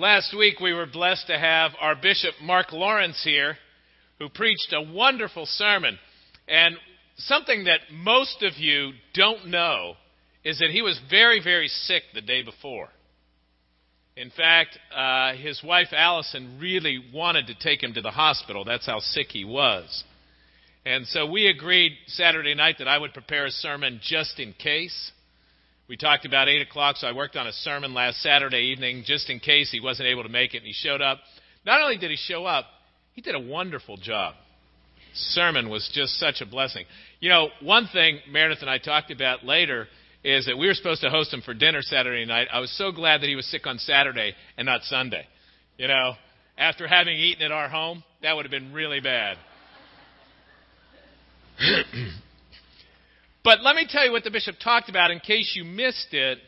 Last week we were blessed to have our Bishop Mark Lawrence here, who preached a wonderful sermon. And something that most of you don't know is that he was very, very sick the day before. In fact, uh, his wife Allison really wanted to take him to the hospital. That's how sick he was. And so we agreed Saturday night that I would prepare a sermon just in case. We talked about 8 o'clock, so I worked on a sermon last Saturday evening just in case he wasn't able to make it, and he showed up. Not only did he show up, he did a wonderful job. Sermon was just such a blessing. You know, one thing Meredith and I talked about later is that we were supposed to host him for dinner Saturday night. I was so glad that he was sick on Saturday and not Sunday. You know, after having eaten at our home, that would have been really bad. But let me tell you what the bishop talked about in case you missed it.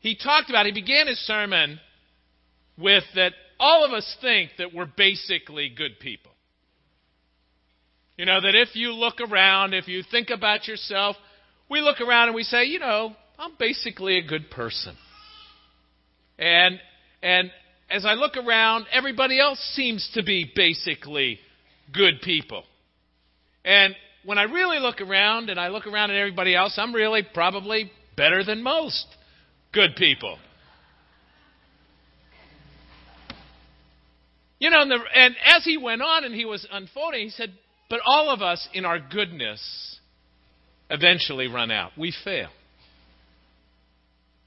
He talked about, he began his sermon with that all of us think that we're basically good people. You know, that if you look around, if you think about yourself, we look around and we say, you know, I'm basically a good person. And, and as I look around, everybody else seems to be basically good people. And when I really look around and I look around at everybody else, I'm really probably better than most good people. You know, and, the, and as he went on and he was unfolding, he said, But all of us in our goodness eventually run out. We fail.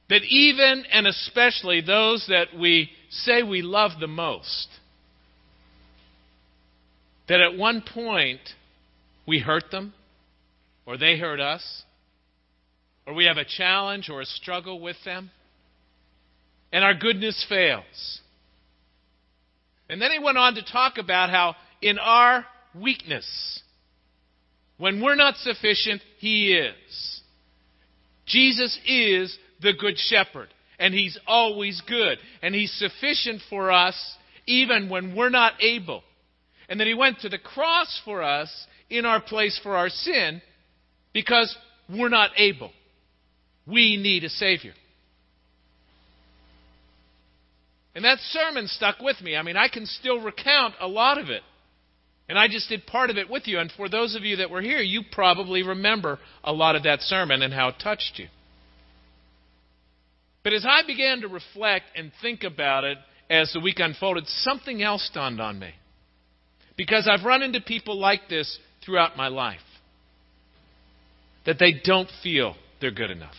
That even and especially those that we say we love the most, that at one point we hurt them, or they hurt us, or we have a challenge or a struggle with them, and our goodness fails. And then he went on to talk about how in our weakness, when we're not sufficient, he is. Jesus is the good shepherd, and he's always good, and he's sufficient for us even when we're not able. And then he went to the cross for us in our place for our sin because we're not able. We need a Savior. And that sermon stuck with me. I mean, I can still recount a lot of it. And I just did part of it with you. And for those of you that were here, you probably remember a lot of that sermon and how it touched you. But as I began to reflect and think about it as the week unfolded, something else dawned on me. Because I've run into people like this throughout my life that they don't feel they're good enough.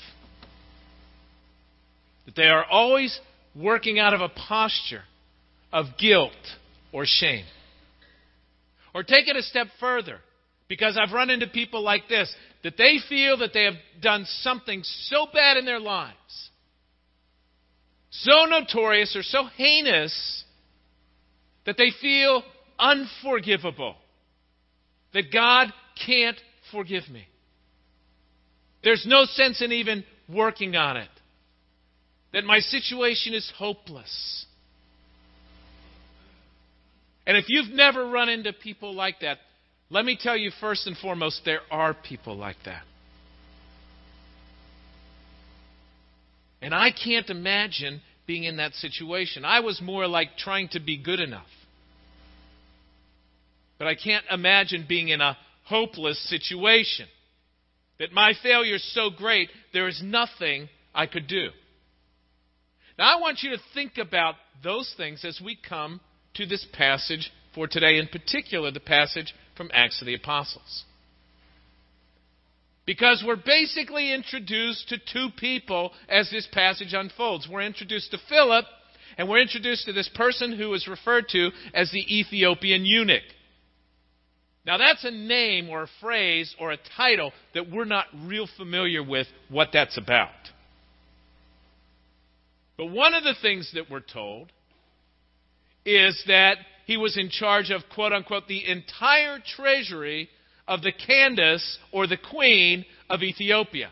That they are always working out of a posture of guilt or shame. Or take it a step further, because I've run into people like this, that they feel that they have done something so bad in their lives, so notorious or so heinous, that they feel unforgivable that God can't forgive me. There's no sense in even working on it. That my situation is hopeless. And if you've never run into people like that, let me tell you first and foremost, there are people like that. And I can't imagine being in that situation. I was more like trying to be good enough. But I can't imagine being in a hopeless situation. That my failure is so great, there is nothing I could do. Now, I want you to think about those things as we come to this passage for today, in particular, the passage from Acts of the Apostles. Because we're basically introduced to two people as this passage unfolds. We're introduced to Philip, and we're introduced to this person who is referred to as the Ethiopian eunuch. Now, that's a name or a phrase or a title that we're not real familiar with what that's about. But one of the things that we're told is that he was in charge of, quote unquote, the entire treasury of the Candace or the queen of Ethiopia.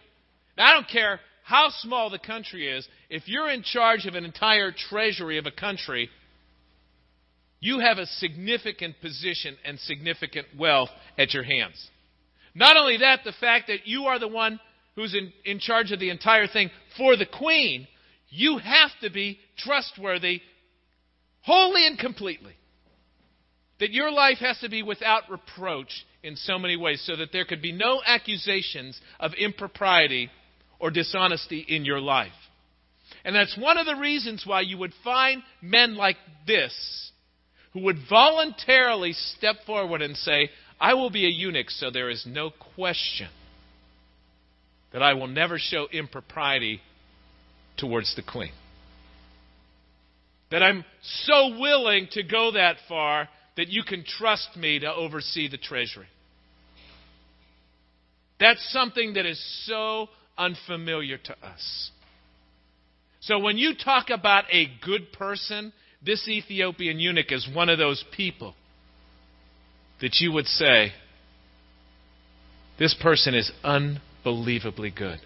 Now, I don't care how small the country is, if you're in charge of an entire treasury of a country, you have a significant position and significant wealth at your hands. Not only that, the fact that you are the one who's in, in charge of the entire thing for the queen, you have to be trustworthy wholly and completely. That your life has to be without reproach in so many ways, so that there could be no accusations of impropriety or dishonesty in your life. And that's one of the reasons why you would find men like this who would voluntarily step forward and say, I will be a eunuch, so there is no question that I will never show impropriety towards the queen. That I'm so willing to go that far that you can trust me to oversee the treasury. That's something that is so unfamiliar to us. So when you talk about a good person, this Ethiopian eunuch is one of those people that you would say, this person is unbelievably good.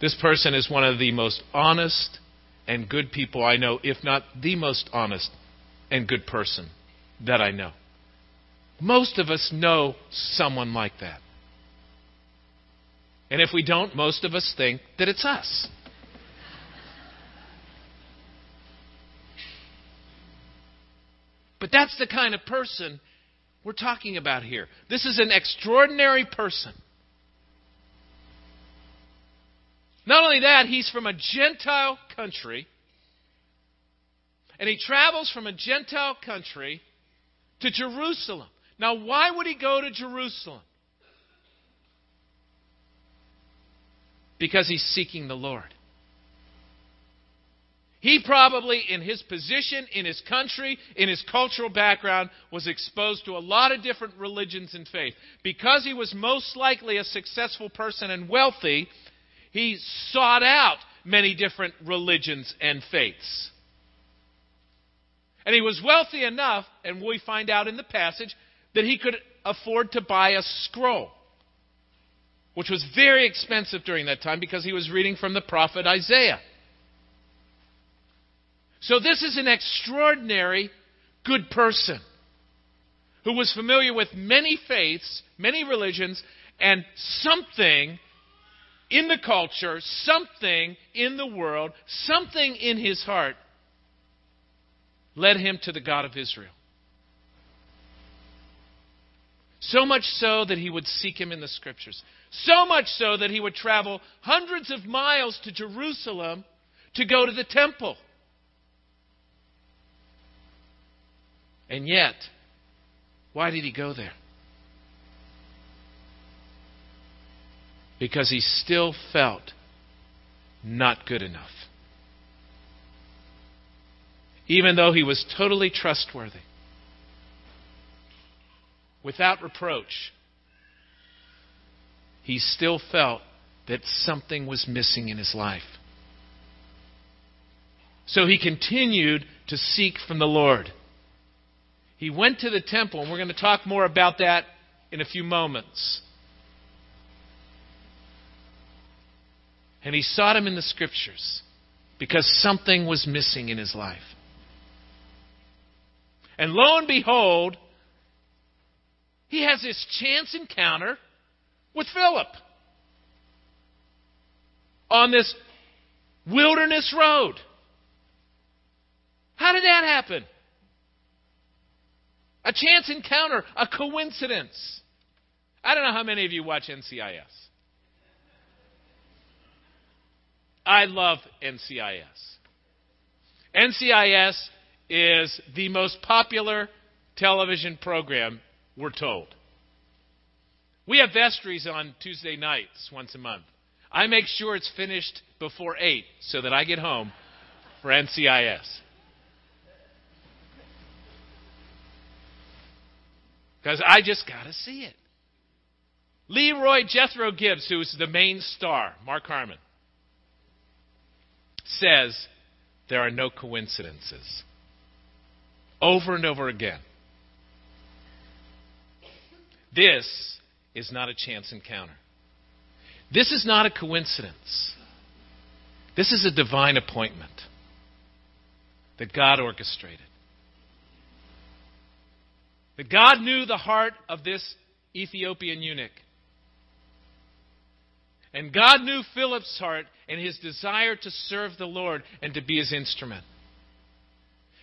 This person is one of the most honest and good people I know, if not the most honest and good person that I know. Most of us know someone like that. And if we don't, most of us think that it's us. But that's the kind of person we're talking about here. This is an extraordinary person. Not only that, he's from a Gentile country. And he travels from a Gentile country to Jerusalem. Now, why would he go to Jerusalem? because he's seeking the Lord. He probably, in his position, in his country, in his cultural background, was exposed to a lot of different religions and faith. Because he was most likely a successful person and wealthy, he sought out many different religions and faiths. And he was wealthy enough, and we find out in the passage, that he could afford to buy a scroll which was very expensive during that time because he was reading from the prophet Isaiah. So, this is an extraordinary good person who was familiar with many faiths, many religions, and something in the culture, something in the world, something in his heart led him to the God of Israel. So much so that he would seek him in the scriptures. So much so that he would travel hundreds of miles to Jerusalem to go to the temple. And yet, why did he go there? Because he still felt not good enough. Even though he was totally trustworthy, without reproach, he still felt that something was missing in his life. So he continued to seek from the Lord. He went to the temple, and we're going to talk more about that in a few moments. And he sought him in the scriptures because something was missing in his life. And lo and behold, he has this chance encounter with Philip on this wilderness road. How did that happen? A chance encounter, a coincidence. I don't know how many of you watch NCIS. I love NCIS. NCIS is the most popular television program, we're told. We have vestries on Tuesday nights once a month. I make sure it's finished before 8 so that I get home for NCIS. Because I just got to see it. Leroy Jethro Gibbs, who's the main star, Mark Harmon. says there are no coincidences. Over and over again. This is not a chance encounter. This is not a coincidence. This is a divine appointment that God orchestrated. God knew the heart of this Ethiopian eunuch. And God knew Philip's heart and his desire to serve the Lord and to be his instrument.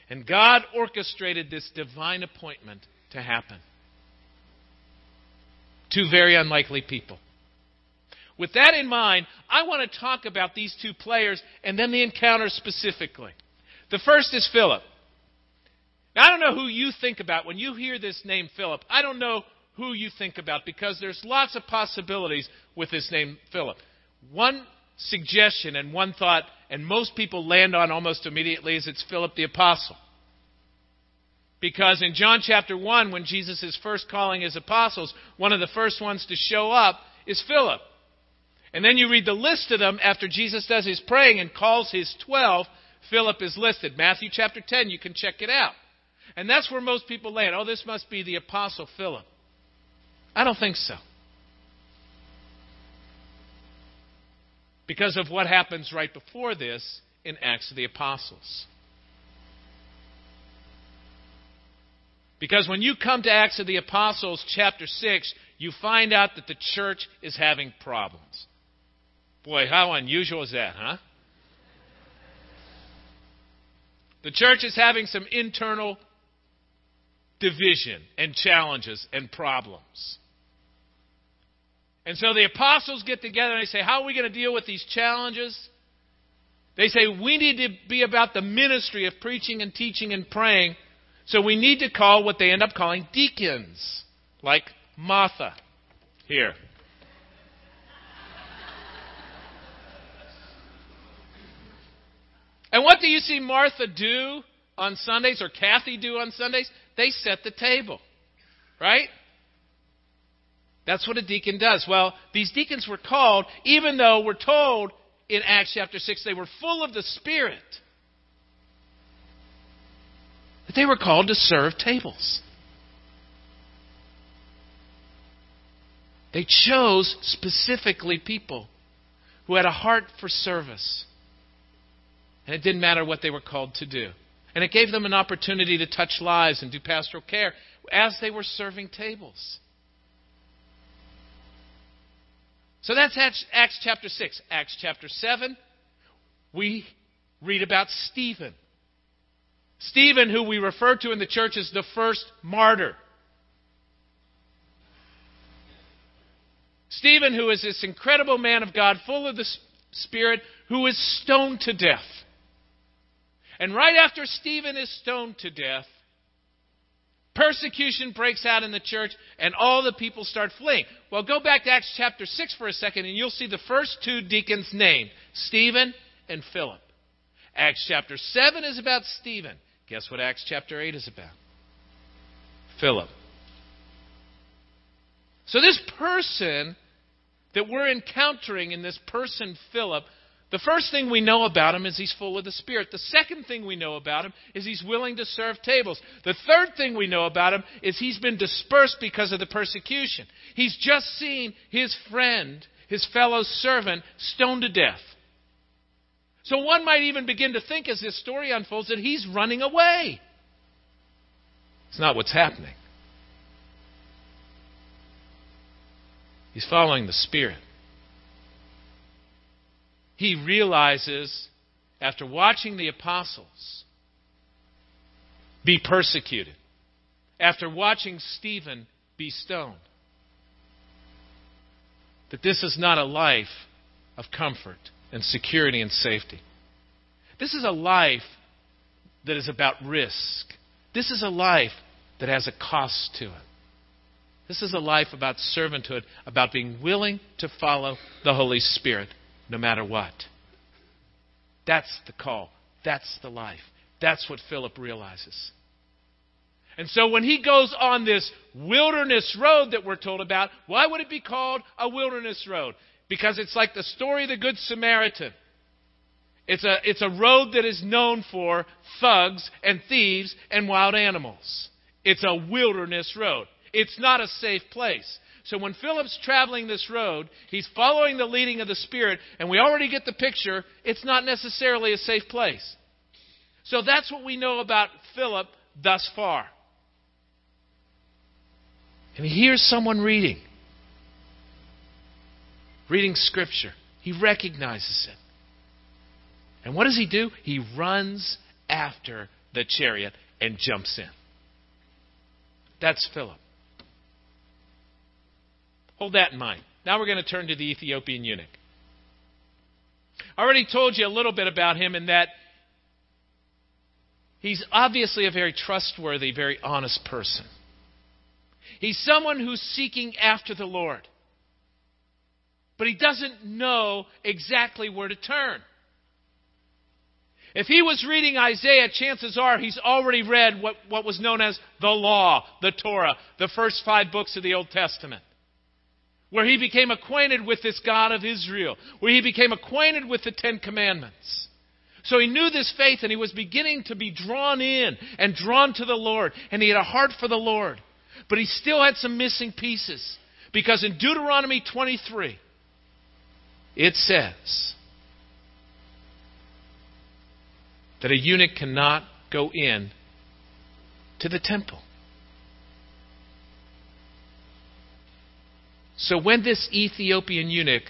And God orchestrated this divine appointment to happen. Two very unlikely people. With that in mind, I want to talk about these two players and then the encounter specifically. The first is Philip. Now, I don't know who you think about when you hear this name Philip. I don't know who you think about because there's lots of possibilities with this name Philip. One suggestion and one thought, and most people land on almost immediately, is it's Philip the Apostle. Because in John chapter 1, when Jesus is first calling his apostles, one of the first ones to show up is Philip. And then you read the list of them after Jesus does his praying and calls his 12. Philip is listed. Matthew chapter 10, you can check it out. And that's where most people land. Oh, this must be the Apostle Philip. I don't think so. Because of what happens right before this in Acts of the Apostles. Because when you come to Acts of the Apostles, chapter 6, you find out that the church is having problems. Boy, how unusual is that, huh? The church is having some internal division and challenges and problems. And so the apostles get together and they say, How are we going to deal with these challenges? They say, We need to be about the ministry of preaching and teaching and praying. So we need to call what they end up calling deacons, like Martha here. And what do you see Martha do on Sundays or Kathy do on Sundays? They set the table, right? That's what a deacon does. Well, these deacons were called, even though we're told in Acts chapter 6 they were full of the Spirit that they were called to serve tables. They chose specifically people who had a heart for service. And it didn't matter what they were called to do. And it gave them an opportunity to touch lives and do pastoral care as they were serving tables. So that's Acts chapter 6. Acts chapter 7, we read about Stephen. Stephen, who we refer to in the church as the first martyr. Stephen, who is this incredible man of God, full of the Spirit, who is stoned to death. And right after Stephen is stoned to death, persecution breaks out in the church and all the people start fleeing. Well, go back to Acts chapter 6 for a second and you'll see the first two deacons named Stephen and Philip. Acts chapter 7 is about Stephen. Guess what Acts chapter 8 is about? Philip. So, this person that we're encountering in this person, Philip, the first thing we know about him is he's full of the Spirit. The second thing we know about him is he's willing to serve tables. The third thing we know about him is he's been dispersed because of the persecution. He's just seen his friend, his fellow servant, stoned to death. So one might even begin to think as this story unfolds that he's running away. It's not what's happening. He's following the Spirit. He realizes, after watching the apostles be persecuted, after watching Stephen be stoned, that this is not a life of comfort and security and safety. This is a life that is about risk. This is a life that has a cost to it. This is a life about servanthood, about being willing to follow the Holy Spirit no matter what. That's the call. That's the life. That's what Philip realizes. And so when he goes on this wilderness road that we're told about, why would it be called a wilderness road? Because it's like the story of the Good Samaritan. It's a, it's a road that is known for thugs and thieves and wild animals. It's a wilderness road. It's not a safe place. So when Philip's traveling this road, he's following the leading of the Spirit, and we already get the picture, it's not necessarily a safe place. So that's what we know about Philip thus far. And he hears someone reading, reading Scripture. He recognizes it. And what does he do? He runs after the chariot and jumps in. That's Philip. Hold that in mind. Now we're going to turn to the Ethiopian eunuch. I already told you a little bit about him in that he's obviously a very trustworthy, very honest person. He's someone who's seeking after the Lord. But he doesn't know exactly where to turn. If he was reading Isaiah, chances are he's already read what, what was known as the law, the Torah, the first five books of the Old Testament. Where he became acquainted with this God of Israel, where he became acquainted with the Ten Commandments. So he knew this faith and he was beginning to be drawn in and drawn to the Lord, and he had a heart for the Lord. But he still had some missing pieces. Because in Deuteronomy 23, it says, that a eunuch cannot go in to the temple. So when this Ethiopian eunuch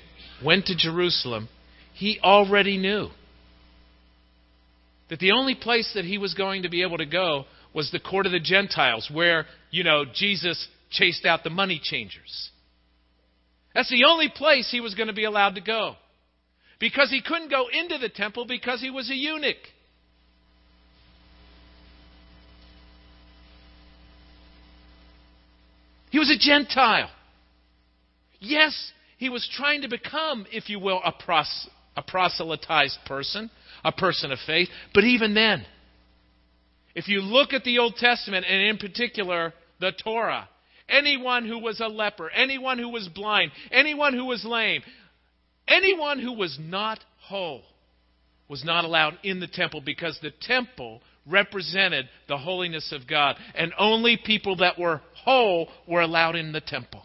went to Jerusalem, he already knew that the only place that he was going to be able to go was the court of the Gentiles, where, you know, Jesus chased out the money changers. That's the only place he was going to be allowed to go. Because he couldn't go into the temple because he was a eunuch. He was a Gentile. Yes, he was trying to become, if you will, a, pros- a proselytized person, a person of faith. But even then, if you look at the Old Testament, and in particular the Torah, anyone who was a leper, anyone who was blind, anyone who was lame, anyone who was not whole was not allowed in the temple because the temple represented the holiness of God, and only people that were whole were allowed in the temple.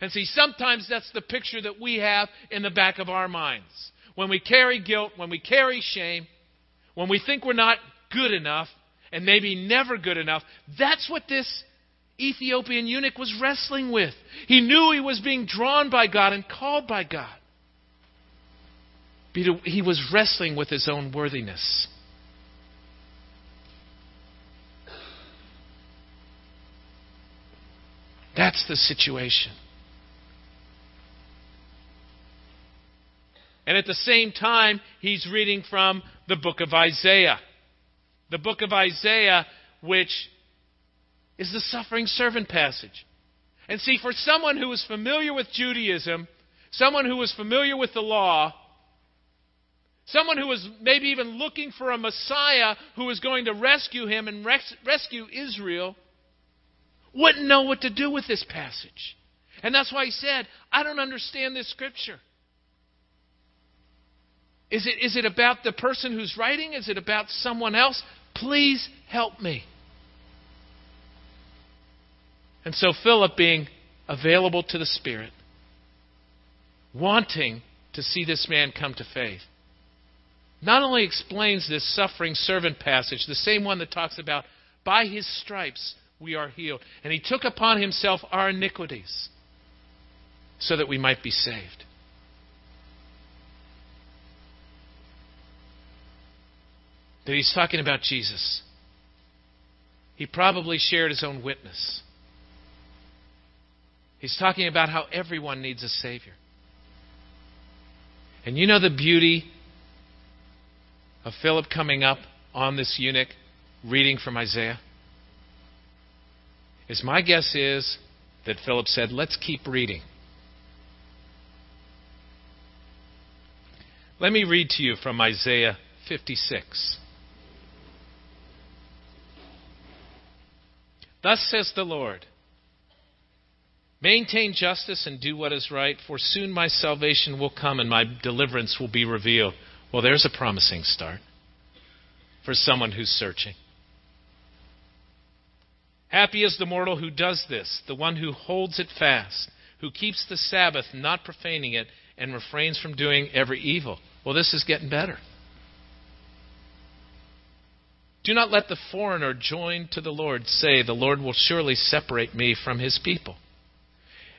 And see, sometimes that's the picture that we have in the back of our minds. When we carry guilt, when we carry shame, when we think we're not good enough, and maybe never good enough, that's what this Ethiopian eunuch was wrestling with. He knew he was being drawn by God and called by God. He was wrestling with his own worthiness. That's the situation. And at the same time, he's reading from the book of Isaiah. The book of Isaiah, which is the suffering servant passage. And see, for someone who was familiar with Judaism, someone who was familiar with the law, someone who was maybe even looking for a Messiah who was going to rescue him and res- rescue Israel, wouldn't know what to do with this passage. And that's why he said, I don't understand this scripture. Is it, is it about the person who's writing? Is it about someone else? Please help me. And so Philip, being available to the Spirit, wanting to see this man come to faith, not only explains this suffering servant passage, the same one that talks about by his stripes we are healed. And he took upon himself our iniquities so that we might be saved. That he's talking about Jesus. He probably shared his own witness. He's talking about how everyone needs a Savior. And you know the beauty of Philip coming up on this eunuch reading from Isaiah? is my guess is that Philip said, let's keep reading. Let me read to you from Isaiah 56. Thus says the Lord Maintain justice and do what is right, for soon my salvation will come and my deliverance will be revealed. Well, there's a promising start for someone who's searching. Happy is the mortal who does this, the one who holds it fast, who keeps the Sabbath, not profaning it, and refrains from doing every evil. Well, this is getting better. Do not let the foreigner joined to the Lord say, The Lord will surely separate me from his people.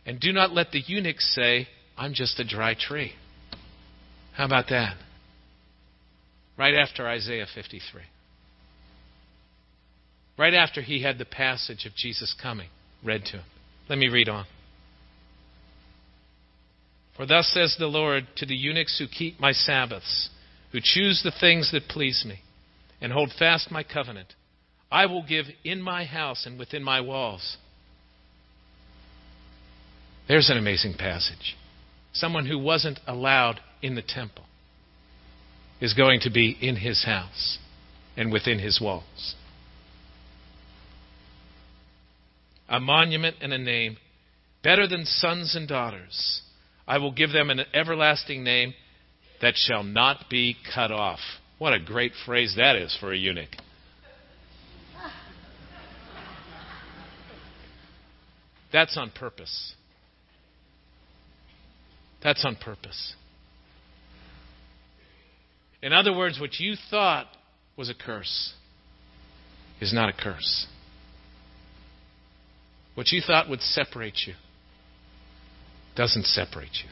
And do not let the eunuch say, I'm just a dry tree. How about that? Right after Isaiah 53. Right after he had the passage of Jesus coming read to him. Let me read on. For thus says the Lord to the eunuchs who keep my Sabbaths, who choose the things that please me, and hold fast my covenant, I will give in my house and within my walls. There's an amazing passage. Someone who wasn't allowed in the temple is going to be in his house and within his walls. A monument and a name, better than sons and daughters I will give them an everlasting name that shall not be cut off. What a great phrase that is for a eunuch. That's on purpose. That's on purpose. In other words, what you thought was a curse is not a curse. What you thought would separate you doesn't separate you.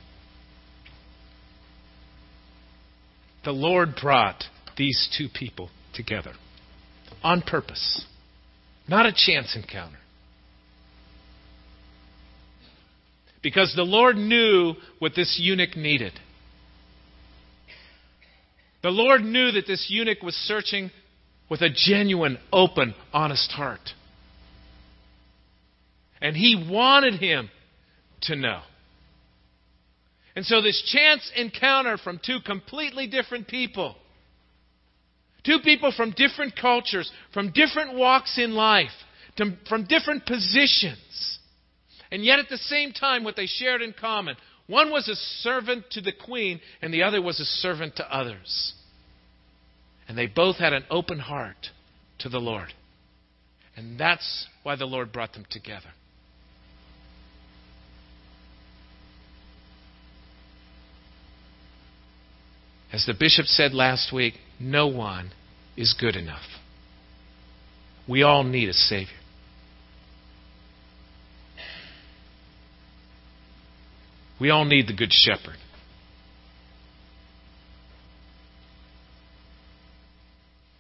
The Lord brought these two people together on purpose, not a chance encounter. Because the Lord knew what this eunuch needed. The Lord knew that this eunuch was searching with a genuine, open, honest heart. And he wanted him to know. And so, this chance encounter from two completely different people, two people from different cultures, from different walks in life, to, from different positions, and yet at the same time, what they shared in common one was a servant to the queen, and the other was a servant to others. And they both had an open heart to the Lord. And that's why the Lord brought them together. As the bishop said last week, no one is good enough. We all need a Savior. We all need the Good Shepherd.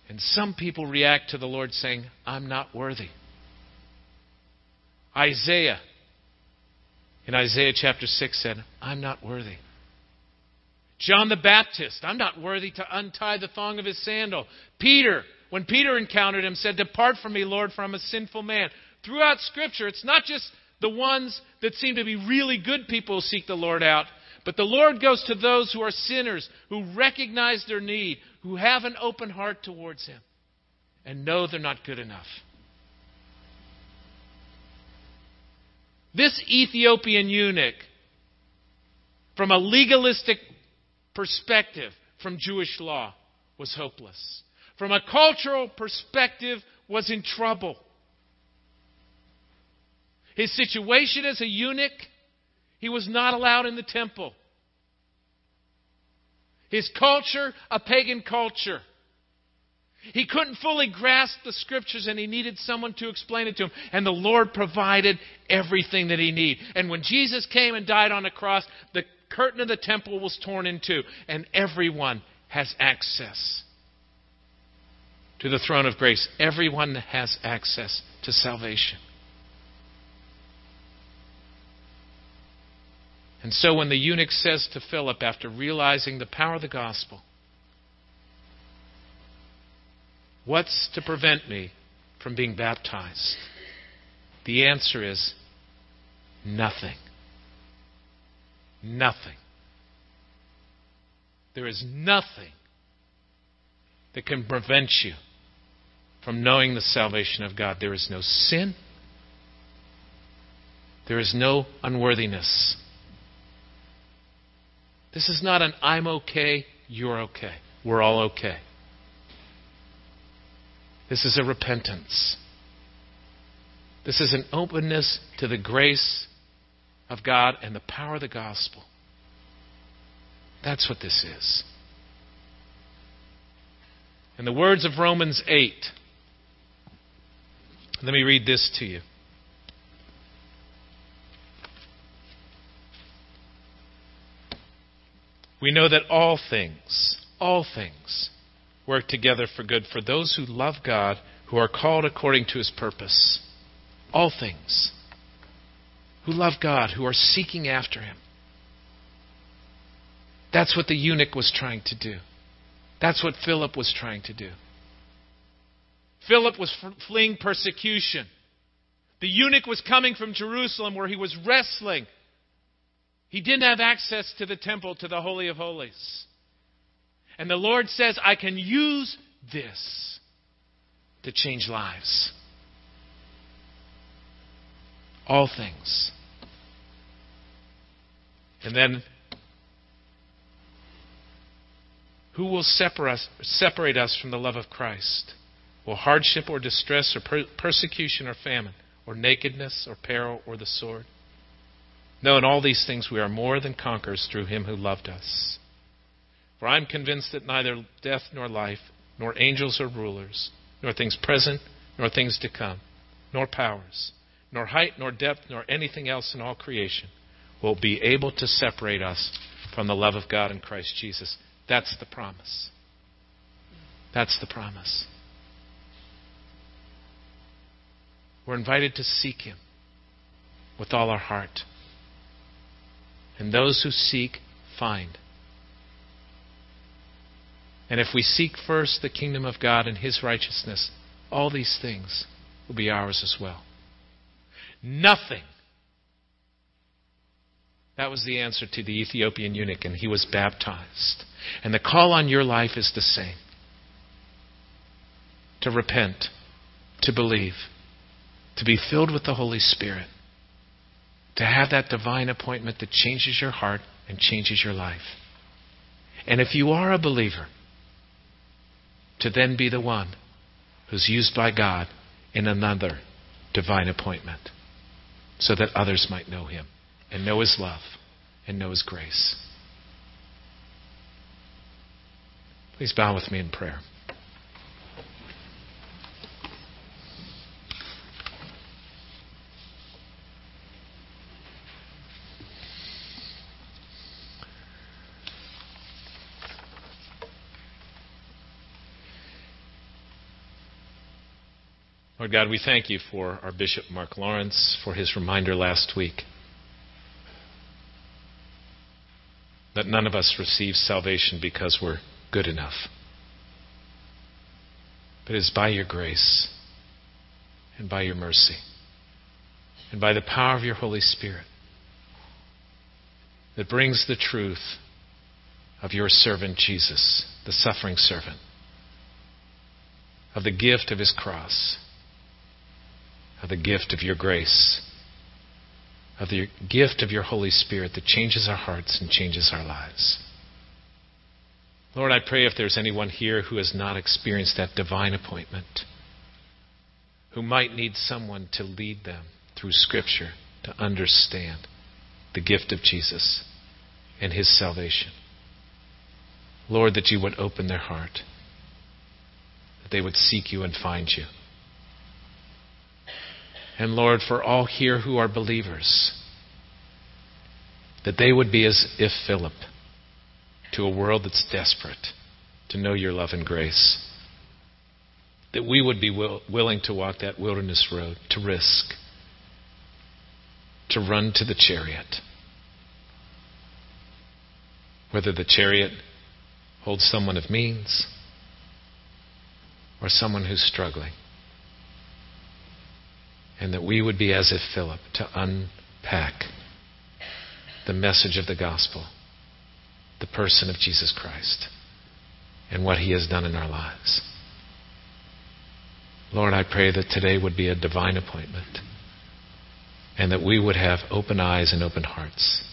And some people react to the Lord saying, I'm not worthy. Isaiah, in Isaiah chapter 6, said, I'm not worthy. John the Baptist, I'm not worthy to untie the thong of his sandal. Peter, when Peter encountered him, said, Depart from me, Lord, for I'm a sinful man. Throughout Scripture, it's not just the ones that seem to be really good people who seek the Lord out, but the Lord goes to those who are sinners, who recognize their need, who have an open heart towards Him, and know they're not good enough. This Ethiopian eunuch, from a legalistic perspective from Jewish law was hopeless. From a cultural perspective was in trouble. His situation as a eunuch, he was not allowed in the temple. His culture, a pagan culture. He couldn't fully grasp the scriptures and he needed someone to explain it to him. And the Lord provided everything that he needed. And when Jesus came and died on the cross, the curtain of the temple was torn in two, and everyone has access to the throne of grace. Everyone has access to salvation. And so when the eunuch says to Philip, after realizing the power of the gospel, What's to prevent me from being baptized? The answer is nothing. Nothing. There is nothing that can prevent you from knowing the salvation of God. There is no sin. There is no unworthiness. This is not an I'm okay, you're okay. We're all okay. This is a repentance. This is an openness to the grace of God and the power of the gospel. That's what this is. In the words of Romans 8, let me read this to you. We know that all things, all things, work together for good for those who love God, who are called according to his purpose. All things. Who love God, who are seeking after him. That's what the eunuch was trying to do. That's what Philip was trying to do. Philip was fleeing persecution. The eunuch was coming from Jerusalem where he was wrestling he didn't have access to the temple, to the Holy of Holies. And the Lord says, I can use this to change lives. All things. And then, who will separate us, from the love of Christ? Will hardship or distress or per- persecution or famine or nakedness or peril or the sword? No, in all these things we are more than conquerors through him who loved us. For I am convinced that neither death nor life, nor angels or rulers, nor things present, nor things to come, nor powers, nor height, nor depth, nor anything else in all creation will be able to separate us from the love of God in Christ Jesus. That's the promise. That's the promise. We're invited to seek Him with all our heart. And those who seek, find. And if we seek first the kingdom of God and His righteousness, all these things will be ours as well. Nothing. That was the answer to the Ethiopian eunuch, and he was baptized. And the call on your life is the same to repent, to believe, to be filled with the Holy Spirit, to have that divine appointment that changes your heart and changes your life. And if you are a believer, to then be the one who's used by God in another divine appointment so that others might know Him and know His love and know His grace. Please bow with me in prayer. Lord God, we thank you for our Bishop Mark Lawrence, for his reminder last week that none of us receives salvation because we're good enough. But it is by your grace and by your mercy and by the power of your Holy Spirit that brings the truth of your servant Jesus, the suffering servant, of the gift of his cross of the gift of your grace, of the gift of your Holy Spirit that changes our hearts and changes our lives. Lord, I pray if there's anyone here who has not experienced that divine appointment, who might need someone to lead them through Scripture to understand the gift of Jesus and His salvation. Lord, that you would open their heart, that they would seek you and find you. And Lord, for all here who are believers, that they would be as if Philip to a world that's desperate to know your love and grace. That we would be will, willing to walk that wilderness road, to risk, to run to the chariot. Whether the chariot holds someone of means or someone who's struggling and that we would be as if Philip to unpack the message of the gospel, the person of Jesus Christ, and what he has done in our lives. Lord, I pray that today would be a divine appointment. and that we would have open eyes and open hearts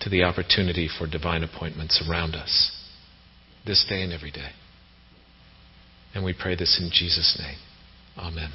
to the opportunity for divine appointments around us this day and every day. And we pray this in Jesus' name. Amen.